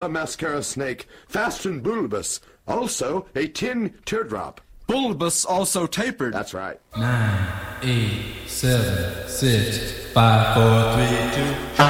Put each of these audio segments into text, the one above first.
a mascara snake, fast and bulbous. Also, a tin teardrop. Bulbous also tapered. That's right. Nine, eight, seven, six, five, four, three, two.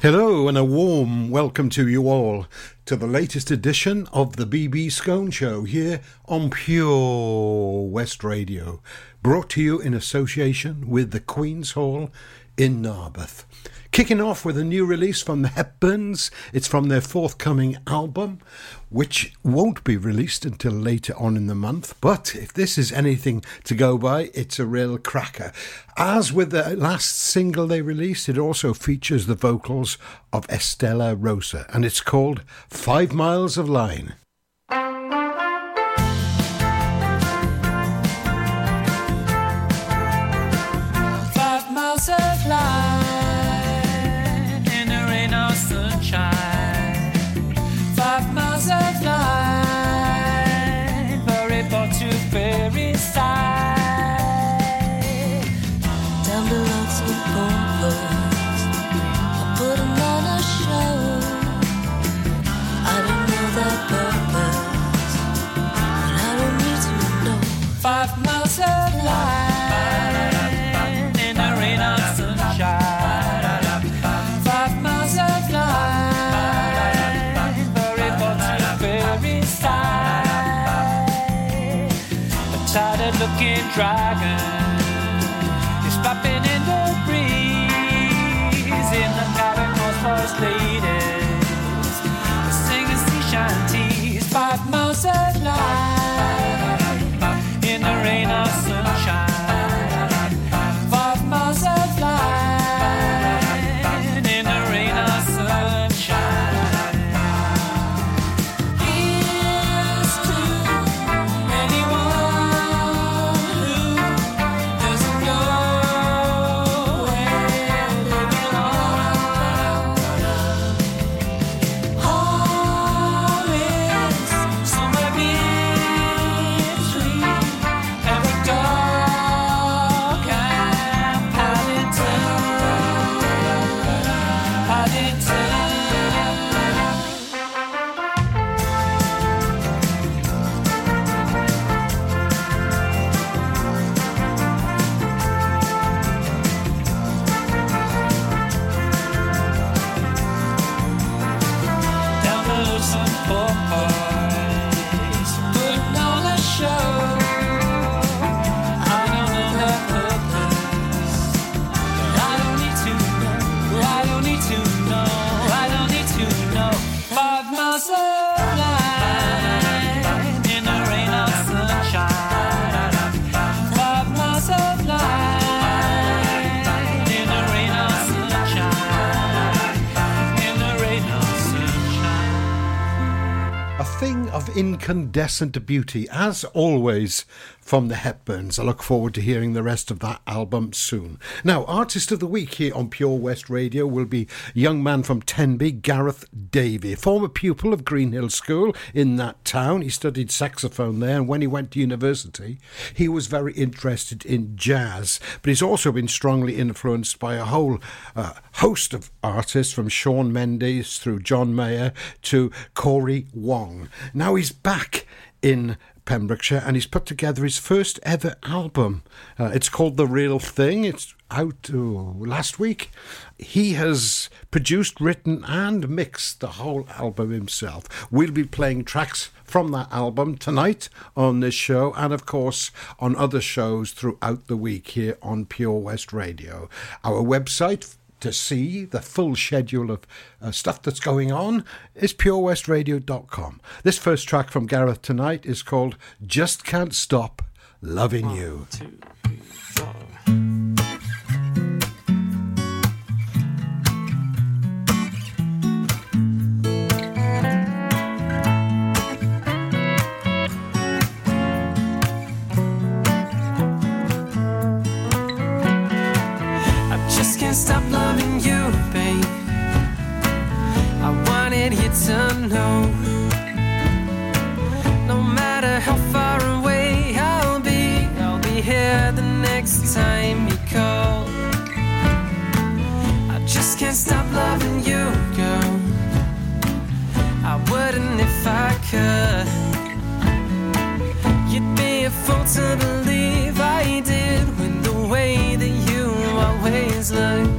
Hello, and a warm welcome to you all to the latest edition of the BB Skone Show here on Pure West Radio, brought to you in association with the Queen's Hall in Narberth. Kicking off with a new release from the Hepburns. It's from their forthcoming album, which won't be released until later on in the month. But if this is anything to go by, it's a real cracker. As with the last single they released, it also features the vocals of Estella Rosa, and it's called Five Miles of Line. Five miles of line incandescent beauty, as always, from the Hepburns. I look forward to hearing the rest of that album soon. Now, Artist of the Week here on Pure West Radio will be young man from Tenby, Gareth Davey, former pupil of Greenhill School in that town. He studied saxophone there, and when he went to university, he was very interested in jazz. But he's also been strongly influenced by a whole uh, host of artists, from Shawn Mendes through John Mayer to Corey Wong. Now he's back in Pembrokeshire and he's put together his first ever album. Uh, it's called The Real Thing. It's out uh, last week he has produced, written, and mixed the whole album himself. We'll be playing tracks from that album tonight on this show, and of course on other shows throughout the week here on Pure West Radio. Our website to see the full schedule of uh, stuff that's going on is purewestradio.com. This first track from Gareth tonight is called Just Can't Stop Loving You. I just can't stop to know. No matter how far away I'll be, I'll be here the next time you call. I just can't stop loving you, girl. I wouldn't if I could. You'd be a fool to believe I did with the way that you always look.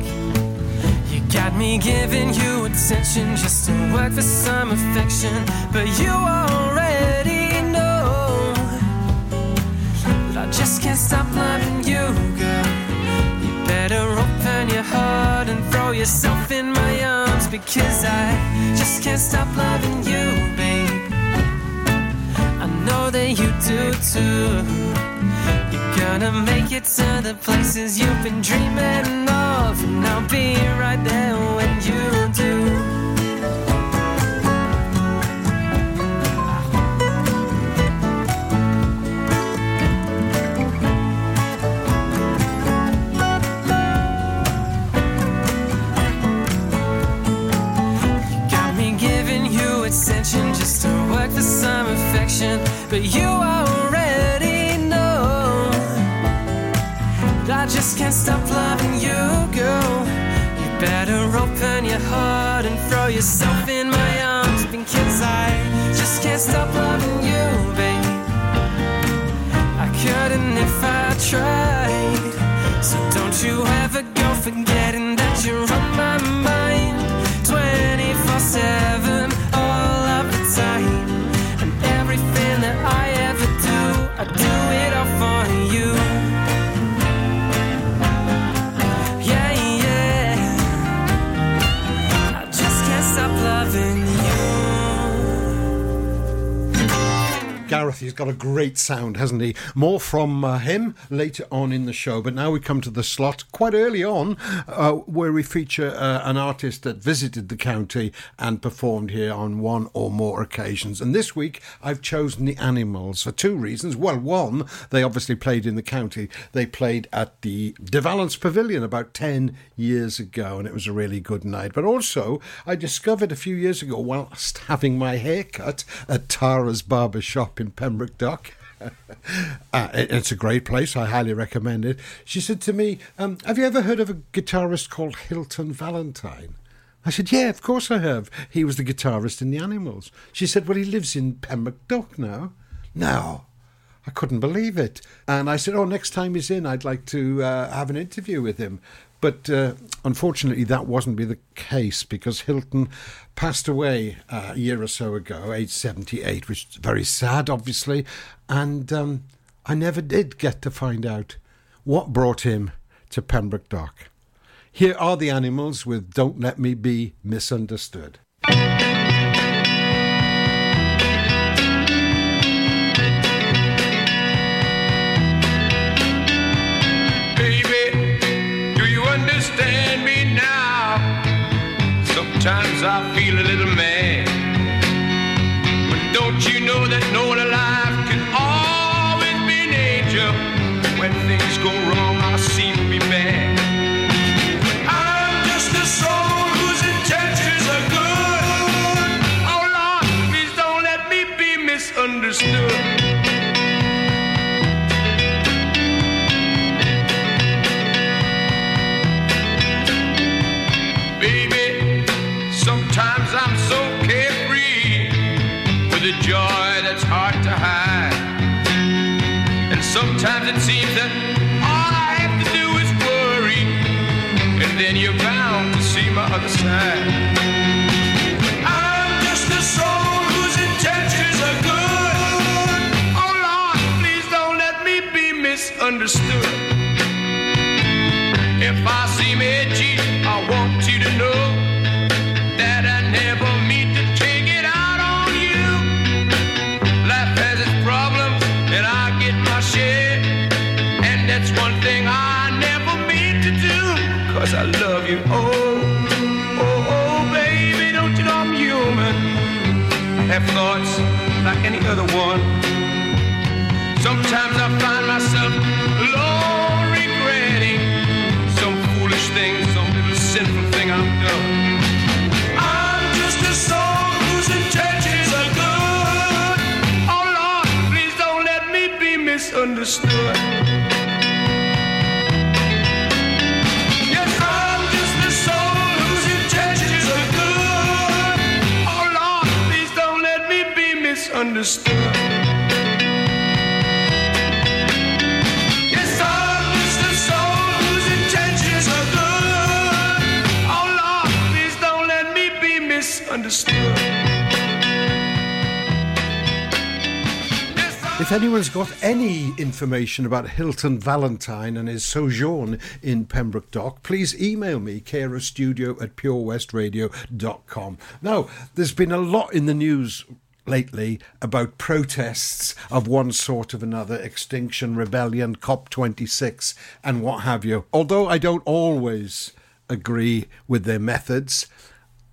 Me giving you attention just to work for some affection, but you already know that I just can't stop loving you, girl. You better open your heart and throw yourself in my arms because I just can't stop loving you, babe. I know that you do too. Gonna make it to the places you've been dreaming of, and I'll be right there when you do. You Got me giving you attention just to work for some affection, but you can't stop loving you, girl. You better open your heart and throw yourself in my arms because I just can't stop loving you, babe. I couldn't if I tried. So don't you ever go forgetting that you're he's got a great sound, hasn't he? More from uh, him later on in the show, but now we come to the slot quite early on uh, where we feature uh, an artist that visited the county and performed here on one or more occasions. And this week I've chosen the Animals for two reasons. Well, one, they obviously played in the county, they played at the De Valence Pavilion about 10 years ago, and it was a really good night. But also, I discovered a few years ago, whilst having my hair cut at Tara's Barber Shop in Pembroke Dock. Uh, it- it's a great place. I highly recommend it. She said to me, um, Have you ever heard of a guitarist called Hilton Valentine? I said, Yeah, of course I have. He was the guitarist in The Animals. She said, Well, he lives in Pembroke Dock now. No. I couldn't believe it. And I said, Oh, next time he's in, I'd like to uh, have an interview with him. But uh, unfortunately, that wasn't be the case because Hilton passed away uh, a year or so ago, age 78, which is very sad, obviously. And um, I never did get to find out what brought him to Pembroke Dock. Here are the animals with Don't Let Me Be Misunderstood. Sometimes I feel a little mad. it seems that all I have to do is worry, and then you're bound to see my other side. understood. If anyone's got any information about Hilton Valentine and his sojourn in Pembroke Dock, please email me, carestudio at purewestradio.com. Now, there's been a lot in the news lately about protests of one sort of another, Extinction Rebellion, COP26, and what have you. Although I don't always agree with their methods,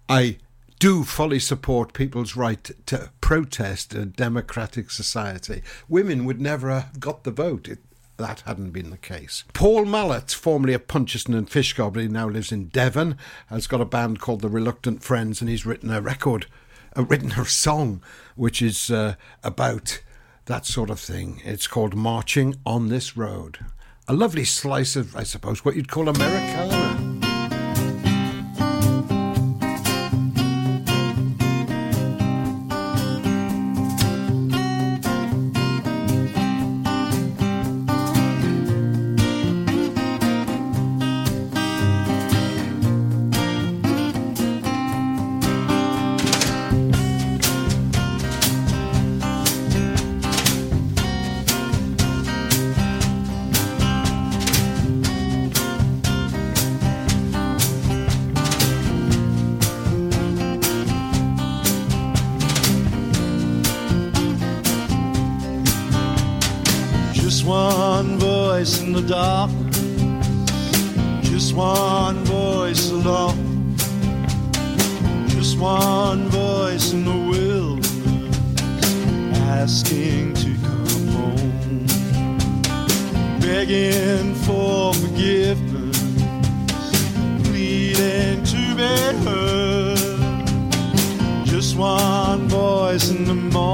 I do fully support people's right to protest in a democratic society. Women would never have got the vote. It, that hadn't been the case. Paul Mallet, formerly of Puncheson and Fish Goblin, now lives in Devon, has got a band called The Reluctant Friends, and he's written a record uh, written a song which is uh, about that sort of thing. It's called Marching on This Road. A lovely slice of, I suppose, what you'd call Americana. in the morning.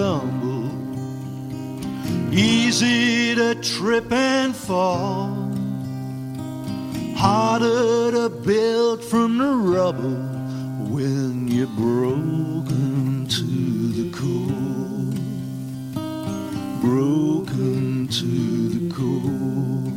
Stumble, easy to trip and fall, harder to build from the rubble when you're broken to the core, broken to the core,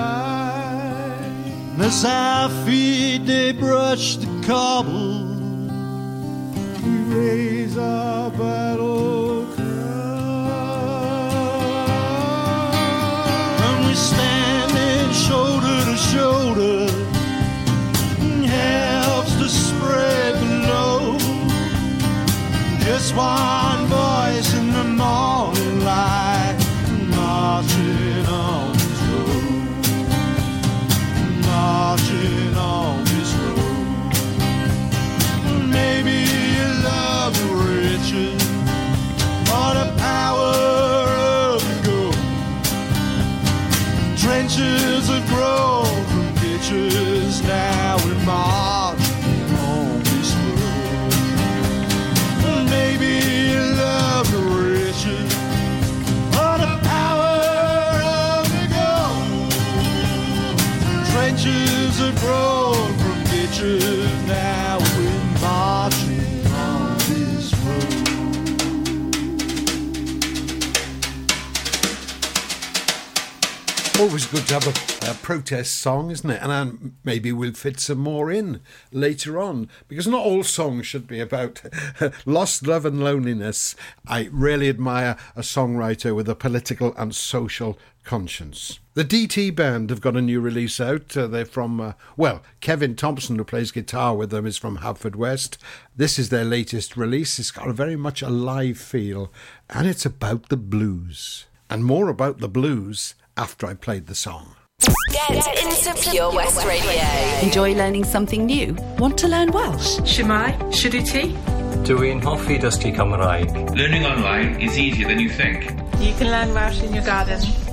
of. As our feet they brush the cobble, we raise our battle cry. And we standing shoulder to shoulder helps to spread below. Just one Always good to have a, a protest song, isn't it? And um, maybe we'll fit some more in later on because not all songs should be about lost love and loneliness. I really admire a songwriter with a political and social conscience. The DT Band have got a new release out. Uh, they're from, uh, well, Kevin Thompson, who plays guitar with them, is from Haverfordwest. This is their latest release. It's got a very much a live feel, and it's about the blues. And more about the blues after I played the song. Get into Pure West Radio. Enjoy learning something new? Want to learn Welsh? Shemai, Shuduti. Dwi'n hoffi dysgu Cymraeg. Learning online is easier than you think. You can learn Welsh in your garden.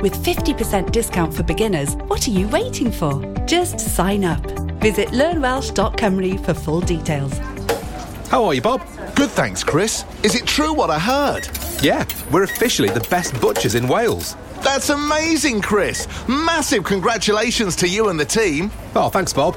With 50% discount for beginners, what are you waiting for? Just sign up. Visit learnwelsh.com for full details. How are you, Bob? Good, thanks, Chris. Is it true what I heard? Yeah, we're officially the best butchers in Wales. That's amazing, Chris. Massive congratulations to you and the team. Oh, thanks, Bob.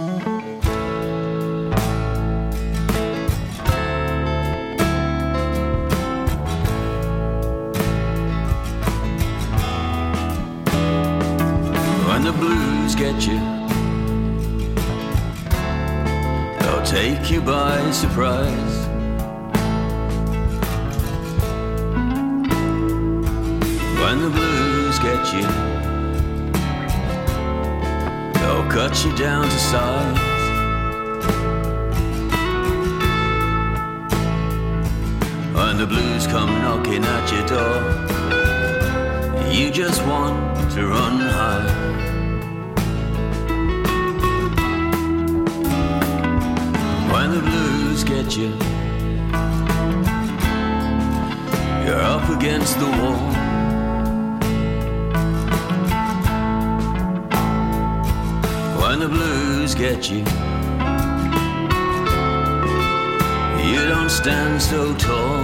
Get you, they'll take you by surprise. When the blues get you, they'll cut you down to size. When the blues come knocking at your door, you just want to run high. When the blues get you, you're up against the wall. When the blues get you, you don't stand so tall.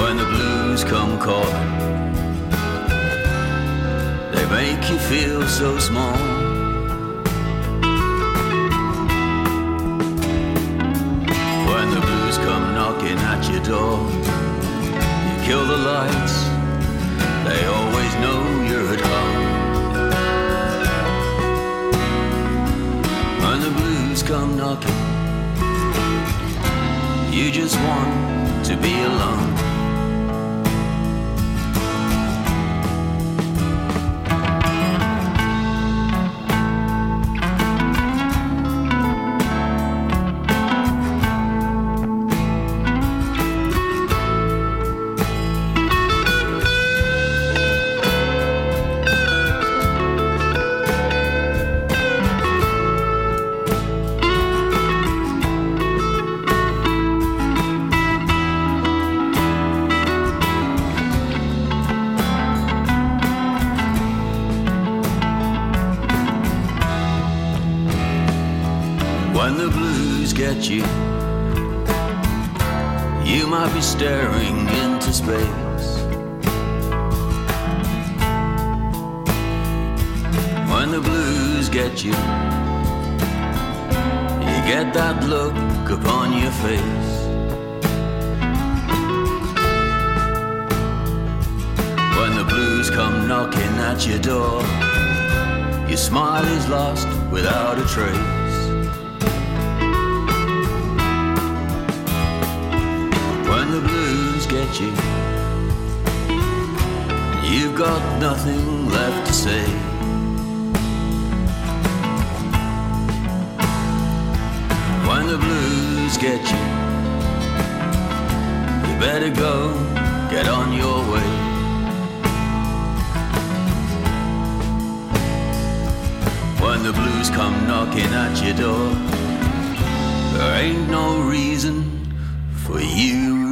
When the blues come calling, they make you feel so small. Knocking at your door, you kill the lights, they always know you're at home. When the blues come knocking, you just want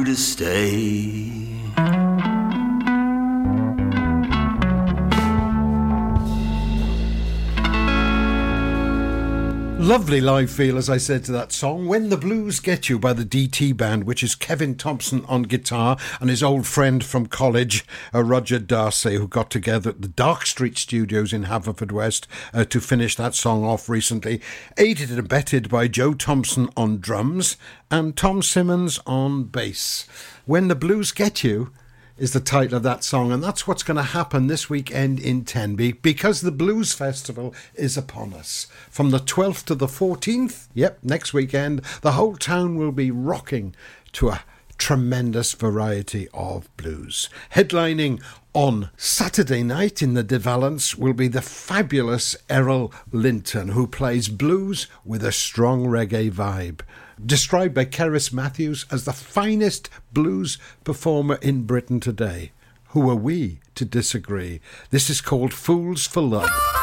to stay. Lovely live feel, as I said to that song, When the Blues Get You by the DT Band, which is Kevin Thompson on guitar and his old friend from college, uh, Roger Darcy, who got together at the Dark Street Studios in Haverfordwest uh, to finish that song off recently. Aided and abetted by Joe Thompson on drums and Tom Simmons on bass. When the Blues Get You is the title of that song, and that's what's going to happen this weekend in Tenby because the Blues Festival is upon us. From the 12th to the 14th, yep, next weekend, the whole town will be rocking to a tremendous variety of blues. Headlining On Saturday night in the De Valence will be the fabulous Errol Linton, who plays blues with a strong reggae vibe. Described by Cerys Matthews as the finest blues performer in Britain today. Who are we to disagree? This is called Fools for Love.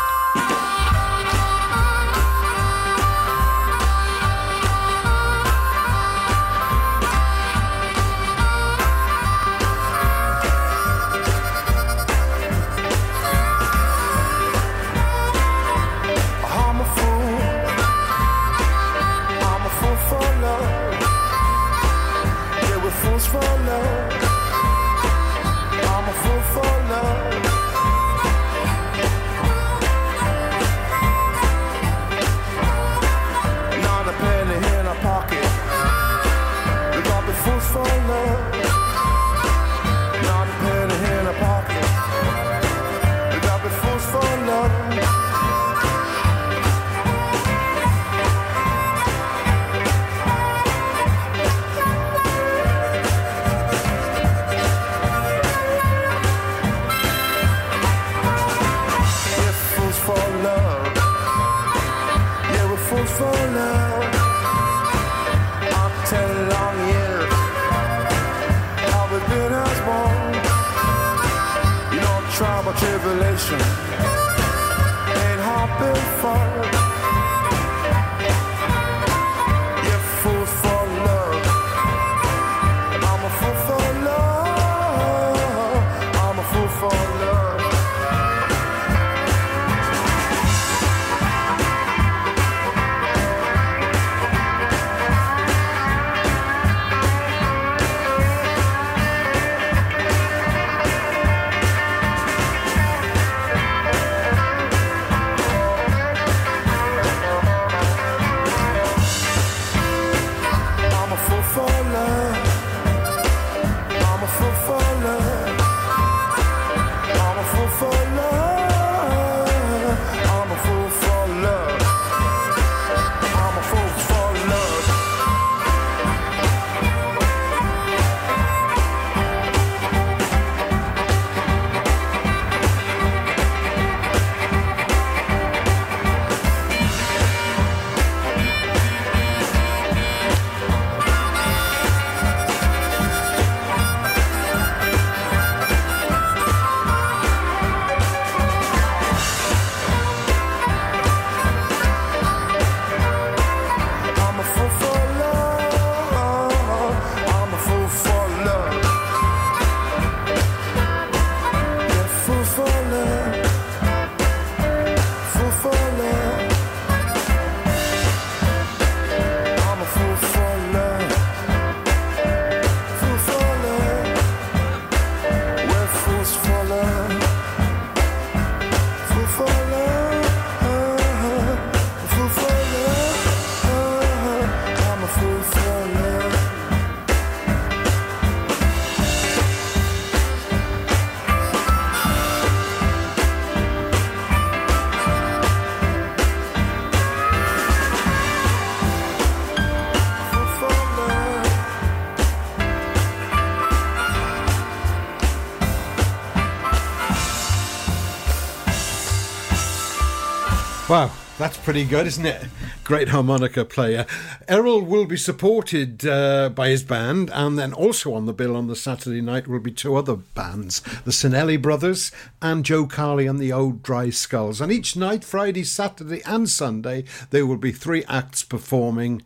That's pretty good, isn't it? Great harmonica player. Errol will be supported uh, by his band, and then also on the bill on the Saturday night will be two other bands the Cinelli Brothers and Joe Carley and the Old Dry Skulls. And each night, Friday, Saturday, and Sunday, there will be three acts performing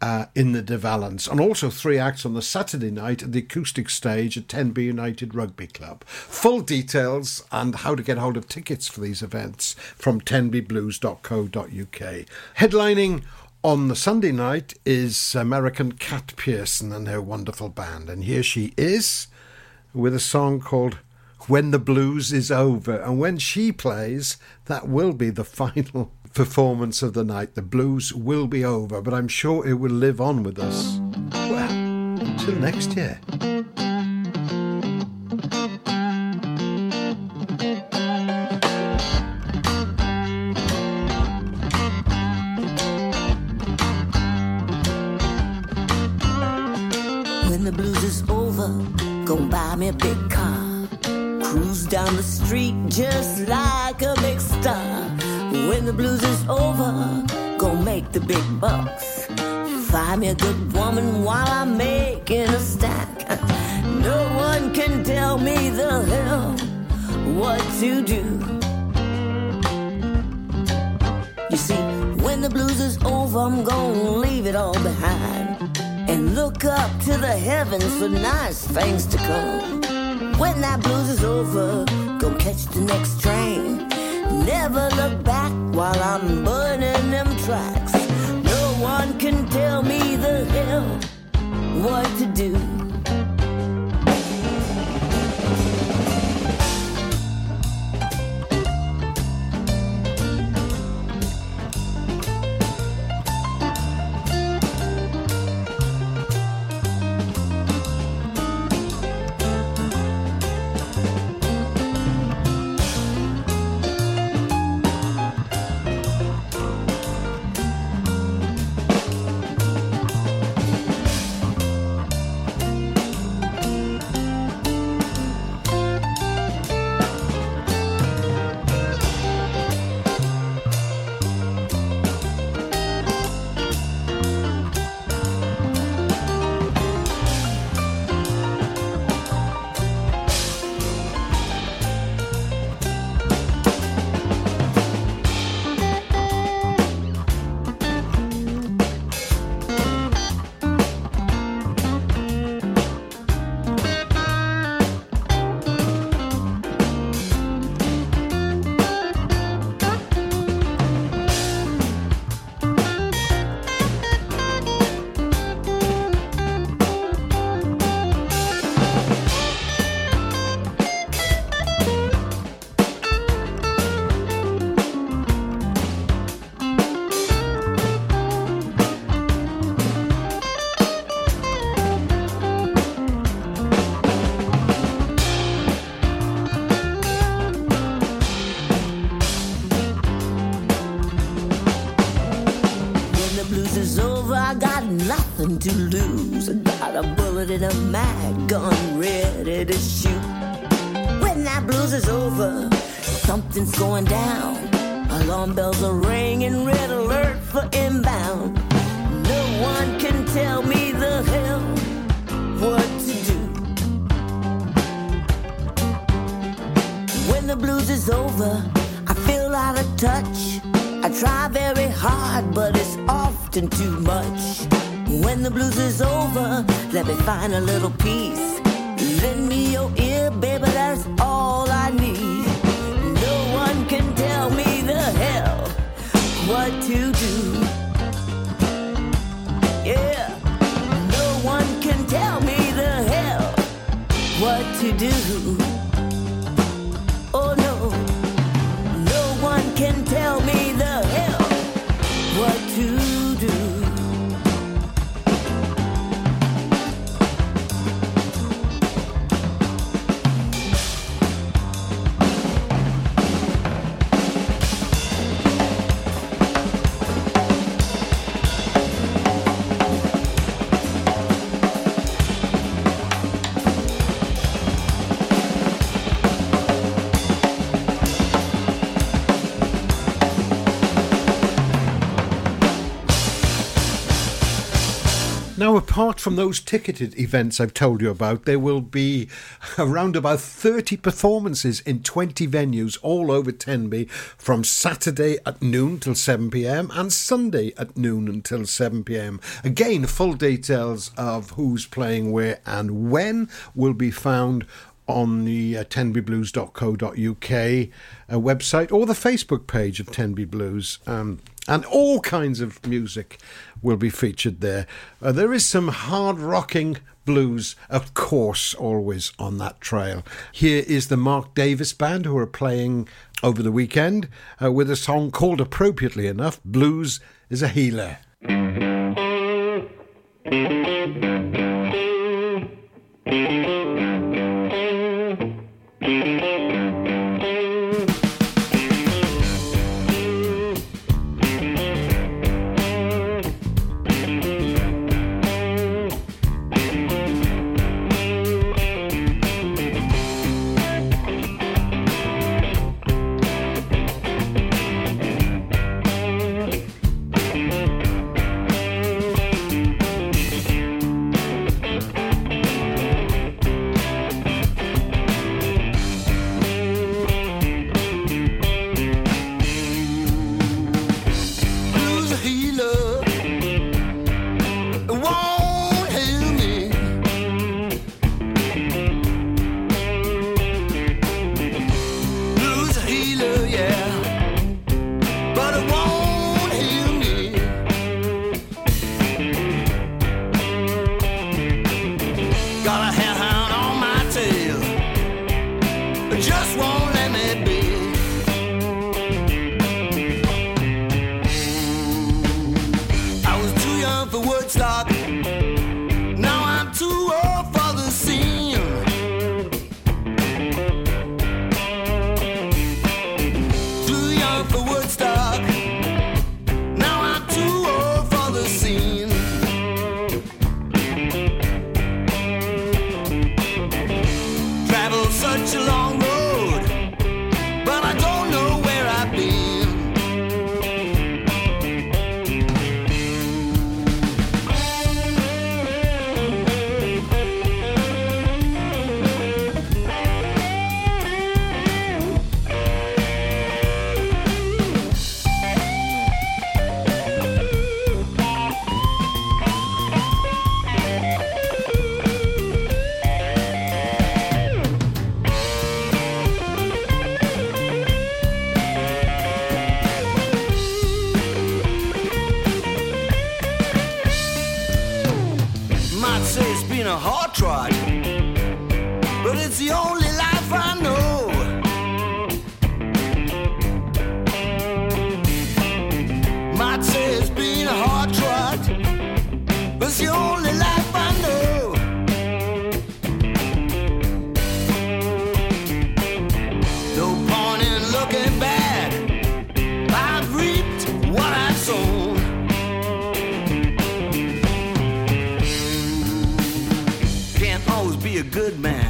uh, in the De Valence, and also three acts on the Saturday night at the acoustic stage at Tenby United Rugby Club. Full details and how to get hold of tickets for these events from tenbyblues.co.uk. Headlining on the Sunday night is American Cat Pearson and her wonderful band, and here she is with a song called When the Blues is Over. And when she plays, that will be the final performance of the night. The blues will be over, but I'm sure it will live on with us. Well, until next year. When the blues is over, go buy me a big car. Cruise down the street just like a big. When the blues is over, go make the big bucks. Find me a good woman while I'm making a stack. No one can tell me the hell what to do. You see, when the blues is over, I'm gonna leave it all behind and look up to the heavens for nice things to come. When that blues is over, go catch the next train. Never look back while I'm burning them tracks. No one can tell me the hell what to do. Find a little peace. Apart from those ticketed events I've told you about, there will be around about 30 performances in 20 venues all over Tenby from Saturday at noon till 7 pm and Sunday at noon until 7 pm. Again, full details of who's playing where and when will be found on the uh, tenbyblues.co.uk uh, website or the Facebook page of Tenby Blues. Um, and all kinds of music will be featured there. Uh, there is some hard rocking blues, of course, always on that trail. Here is the Mark Davis Band who are playing over the weekend uh, with a song called, appropriately enough, Blues is a Healer. Mm-hmm. Good man.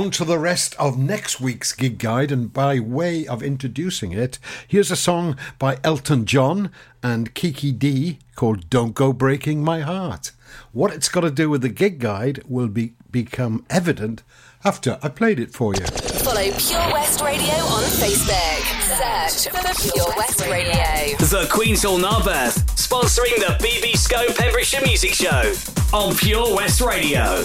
On to the rest of next week's gig guide, and by way of introducing it, here's a song by Elton John and Kiki Dee called Don't Go Breaking My Heart. What it's got to do with the gig guide will be, become evident after I played it for you. Follow Pure West Radio on Facebook. Search for Pure West Radio. The Queen's Hall Narberth, sponsoring the BB Skone Pembrokeshire Music Show on Pure West Radio.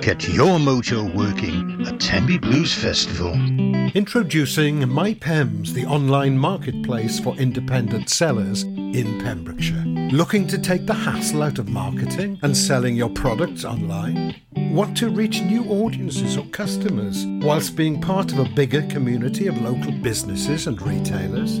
Get your mojo working at Tenby Blues Festival. Introducing MyPems, the online marketplace for independent sellers in Pembrokeshire. Looking to take the hassle out of marketing and selling your products online? Want to reach new audiences or customers whilst being part of a bigger community of local businesses and retailers?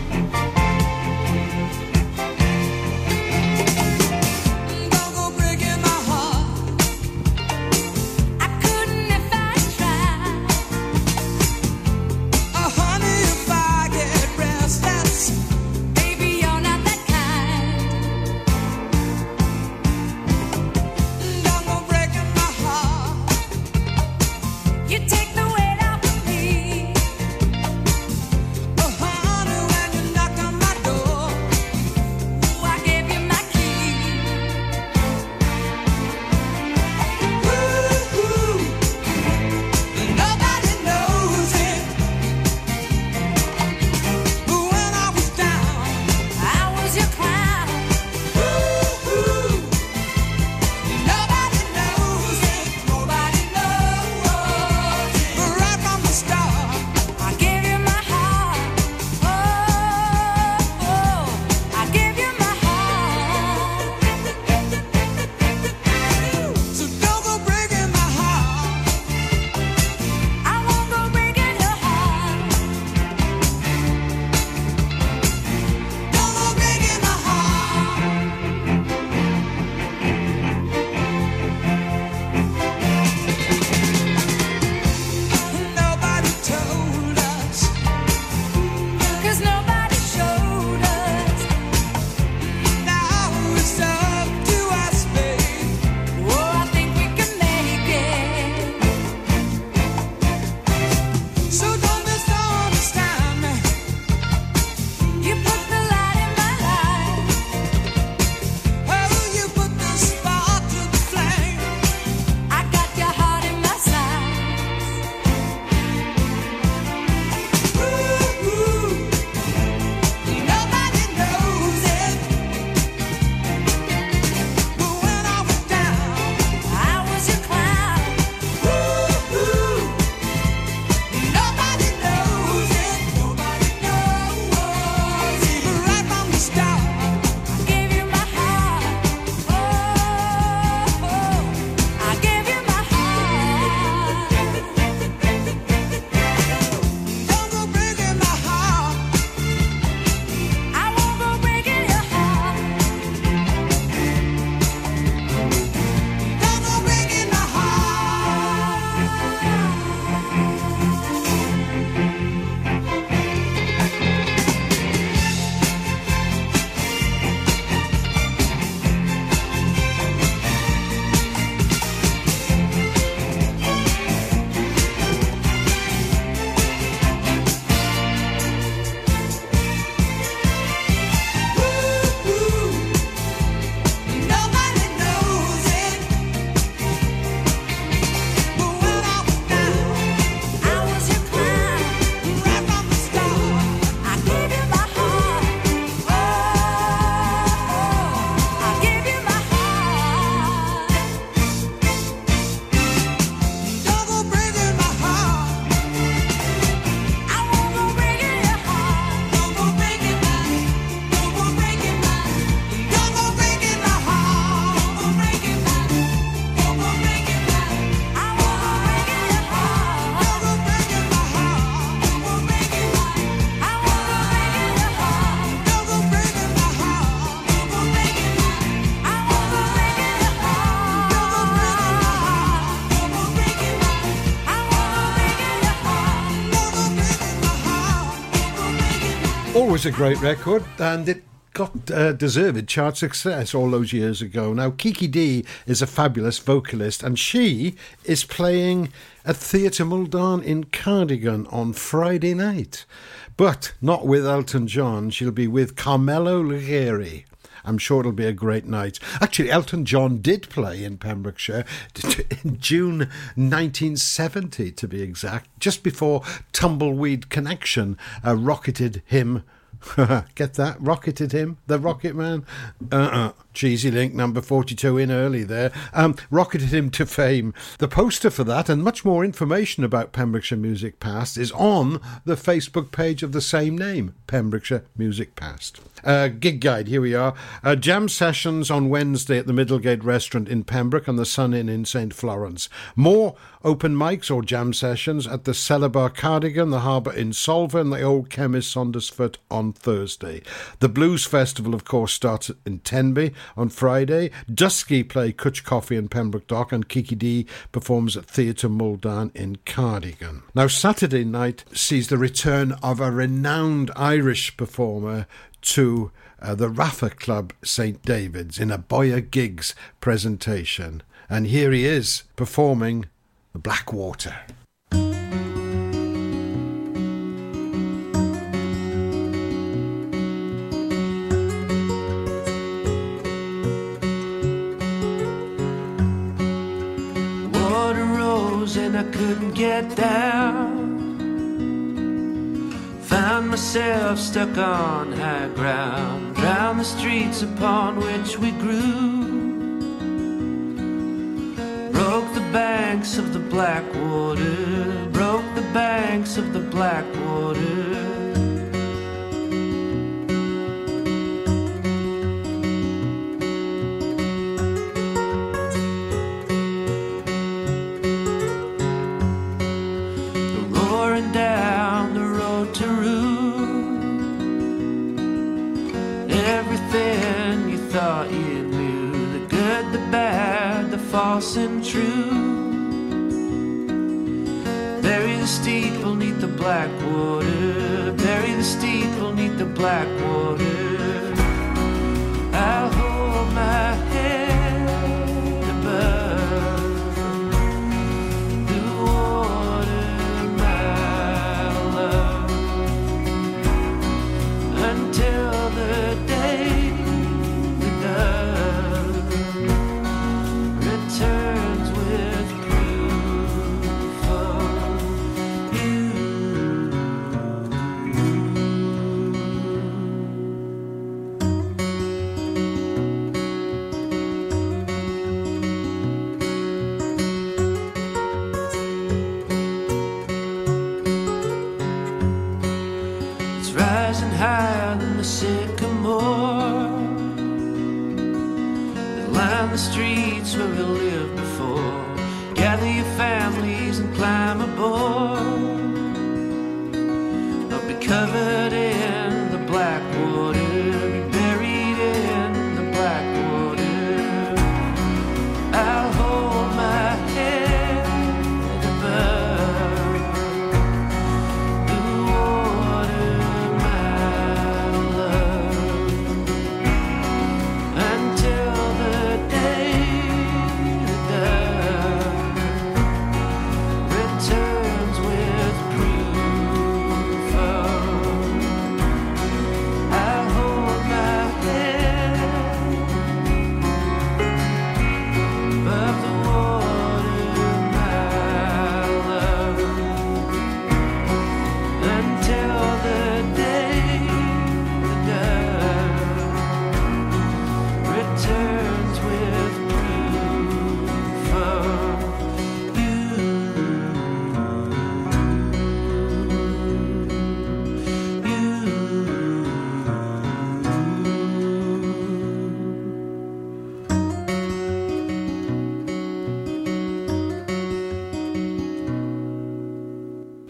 was a great record, and it got uh, deserved chart success all those years ago. Now, Kiki Dee is a fabulous vocalist, and she is playing at Theatre Mwldan in Cardigan on Friday night. But not with Elton John, she'll be with Carmelo Luggeri. I'm sure it'll be a great night. Actually, Elton John did play in Pembrokeshire in June 1970, to be exact, just before Tumbleweed Connection uh, rocketed him Get that? Rocketed him, the Rocket Man. Uh uh-uh. Cheesy Link number 42 in early there. Um, rocketed him to fame. The poster for that and much more information about Pembrokeshire Music Past is on the Facebook page of the same name, Pembrokeshire Music Past. Uh, gig guide, here we are. Uh, jam sessions on Wednesday at the Middlegate Restaurant in Pembroke and the Sun Inn in St Florence. More open mics or jam sessions at the Cellar Cardigan, the Harbour in Solva, and the Old Chemist Saundersfoot on Thursday. The Blues Festival, of course, starts in Tenby on Friday. Dusky play Cwtch Coffee in Pembroke Dock, and Kiki Dee performs at Theatre Mwldan in Cardigan. Now, Saturday night sees the return of a renowned Irish performer to uh, the RAFA Club St David's in a Boyer Gigs presentation. And here he is performing the Blackwater. Water rose and I couldn't get down. Found myself stuck on high ground. Drowned the streets upon which we grew. Broke the banks of the Blackwater. Broke the banks of the Blackwater. False and true. Bury the steeple neath the black water. Bury the steeple neath the black water. I'll hold my head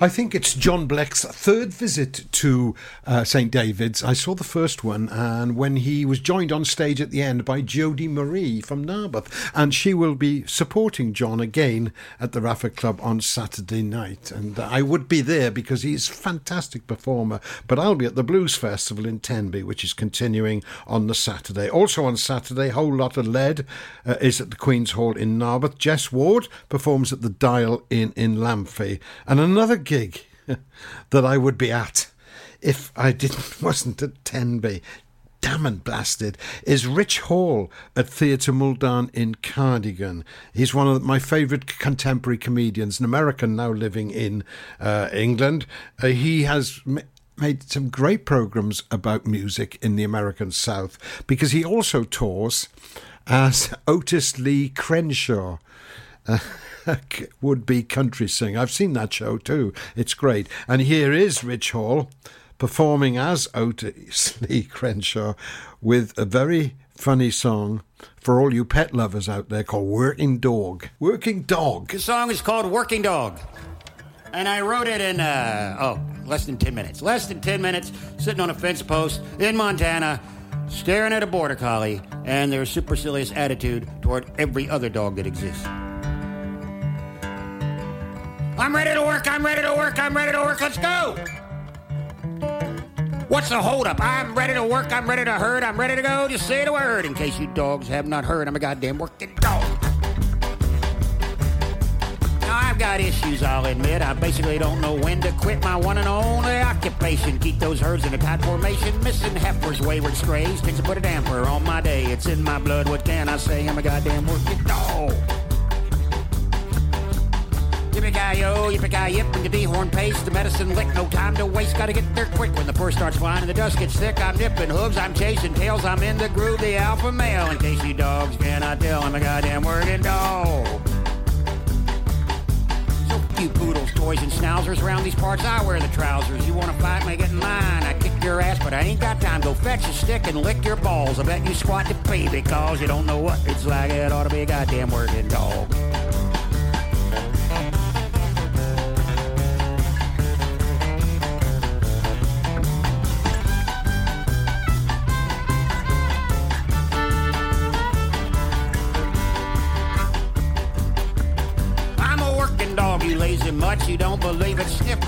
I think it's John Blek's third visit to uh, St David's. I saw the first one, and when he was joined on stage at the end by Jodie Marie from Narberth, and she will be supporting John again at the RAFA Club on Saturday night. And I would be there because he's a fantastic performer. But I'll be at the Blues Festival in Tenby, which is continuing on the Saturday. Also on Saturday, Whole Lot of Lead uh, is at the Queen's Hall in Narberth. Jess Ward performs at the Dial Inn in Lamphey, and another gig that I would be at if I didn't wasn't at Tenby. Damn and blasted is Rich Hall at Theatre Mwldan in Cardigan. He's one of my favourite contemporary comedians, an American now living in uh, England. Uh, he has m- made some great programs about music in the American South because he also tours as Otis Lee Crenshaw. Uh, would be country singer. I've seen that show too. It's great. And here is Rich Hall performing as Otis Lee Crenshaw with a very funny song for all you pet lovers out there called Working Dog. Working Dog. The song is called Working Dog. And I wrote it in, uh, oh, less than 10 minutes. Less than 10 minutes, sitting on a fence post in Montana, staring at a border collie and their supercilious attitude toward every other dog that exists. I'm ready to work, I'm ready to work, I'm ready to work, let's go! What's the holdup? I'm ready to work, I'm ready to herd, I'm ready to go, just say the word. In case you dogs have not heard, I'm a goddamn working dog. Now, I've got issues, I'll admit. I basically don't know when to quit my one and only occupation. Keep those herds in a tight formation. Missing heifers, wayward strays. Things to put a damper on my day. It's in my blood. What can I say? I'm a goddamn working dog. Yippee-ki-yo, yippee-ki-yip, and the dehorn pace, the medicine lick, no time to waste, gotta get there quick when the fur starts flying and the dust gets thick. I'm nipping hooves, I'm chasing tails, I'm in the groove, the alpha male. In case you dogs cannot tell, I'm a goddamn working dog. So few poodles, toys, and schnauzers around these parts, I wear the trousers. You wanna fight, make it in line. I kick your ass, but I ain't got time. Go fetch a stick and lick your balls. I bet you squat to pee because you don't know what it's like. It ought to be a goddamn working dog.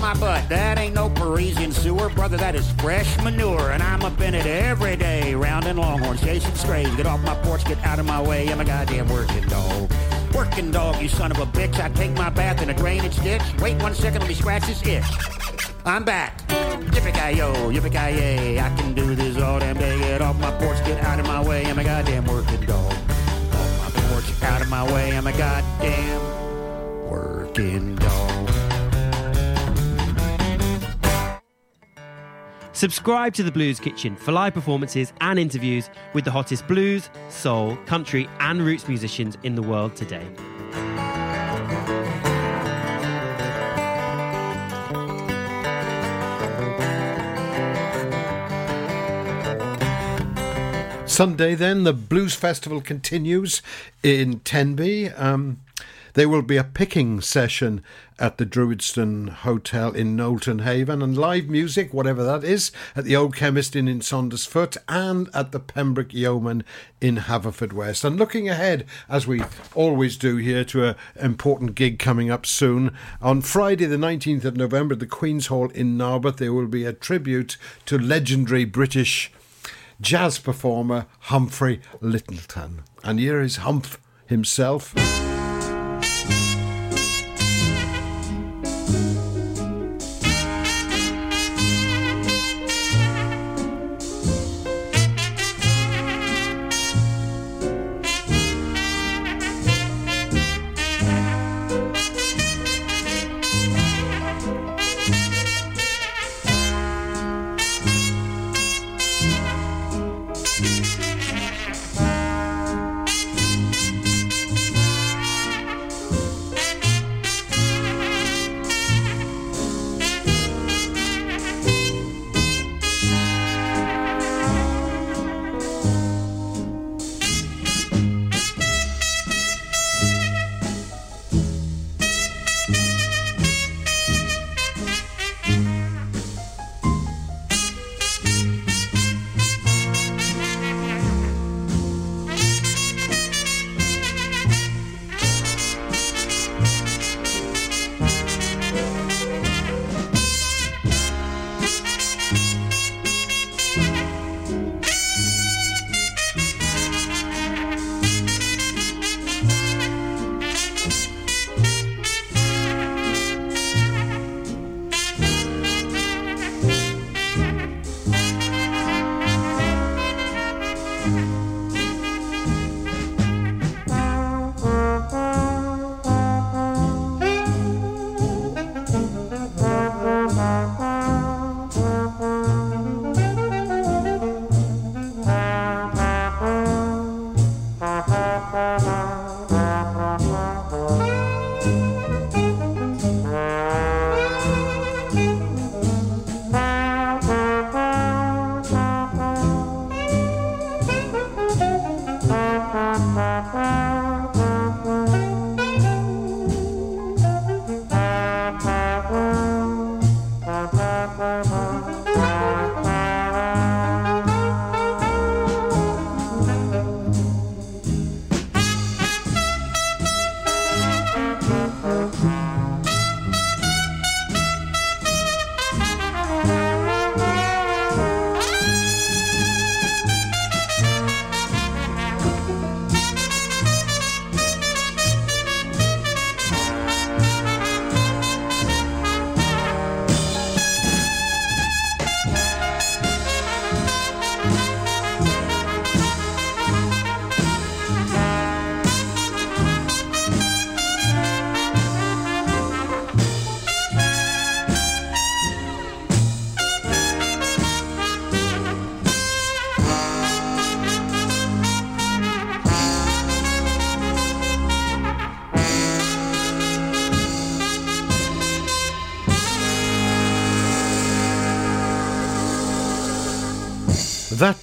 My butt. That ain't no Parisian sewer, brother. That is fresh manure, and I'm up in it every day, rounding longhorns, chasing strays. Get off my porch, get out of my way. I'm a goddamn working dog. Working dog, you son of a bitch. I take my bath in a drainage ditch. Wait one second, let me scratch this itch. I'm back. Yippee-ki-yo, yippee-ki-yay. I can do this all damn day. Get off my porch, get out of my way. I'm a goddamn working dog. Off my porch, out of my way. I'm a goddamn working Subscribe to the Blues Kitchen for live performances and interviews with the hottest blues, soul, country, and roots musicians in the world today. Sunday, then, the Blues Festival continues in Tenby. Um, there will be a picking session at the Druidston Hotel in Nolton Haven and live music, whatever that is, at the Old Chemist Inn in Saundersfoot and at the Pembroke Yeoman in Haverfordwest. And looking ahead, as we always do here, to an important gig coming up soon. On Friday, the 19th of November, at the Queen's Hall in Narberth, there will be a tribute to legendary British jazz performer Humphrey Lyttelton. And here is Humph himself.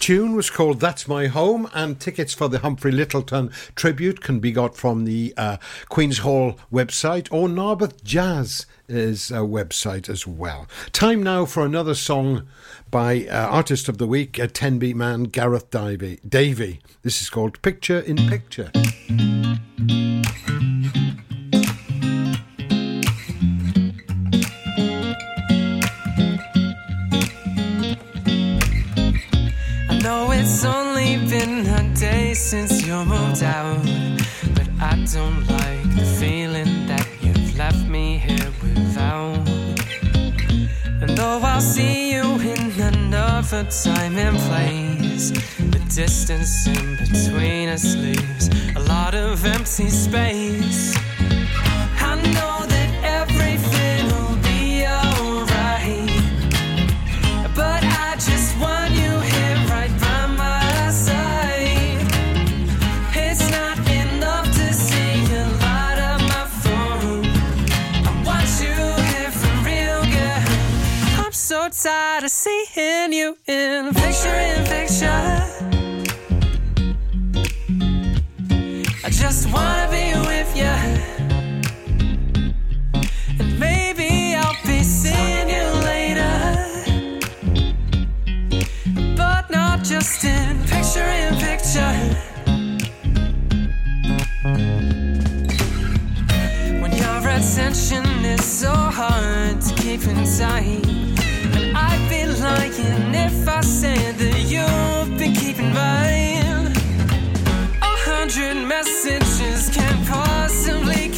Tune was called That's My Home, and tickets for the Humphrey Lyttelton tribute can be got from the uh, Queen's Hall website or Narberth Jazz is a website as well. Time now for another song by uh, Artist of the Week, a Tenby man, Gareth Davey. Davey. This is called Picture in Picture. It's only been a day since you moved out, but I don't like the feeling that you've left me here without. And though I'll see you in another time and place, the distance in between us leaves a lot of empty space. Tired of seeing you in picture in picture. I just wanna be with you. And maybe I'll be seeing you later but not just in picture in picture. When your attention is so hard to keep in sight, lying if I said that you've been keeping mine. A hundred messages can't possibly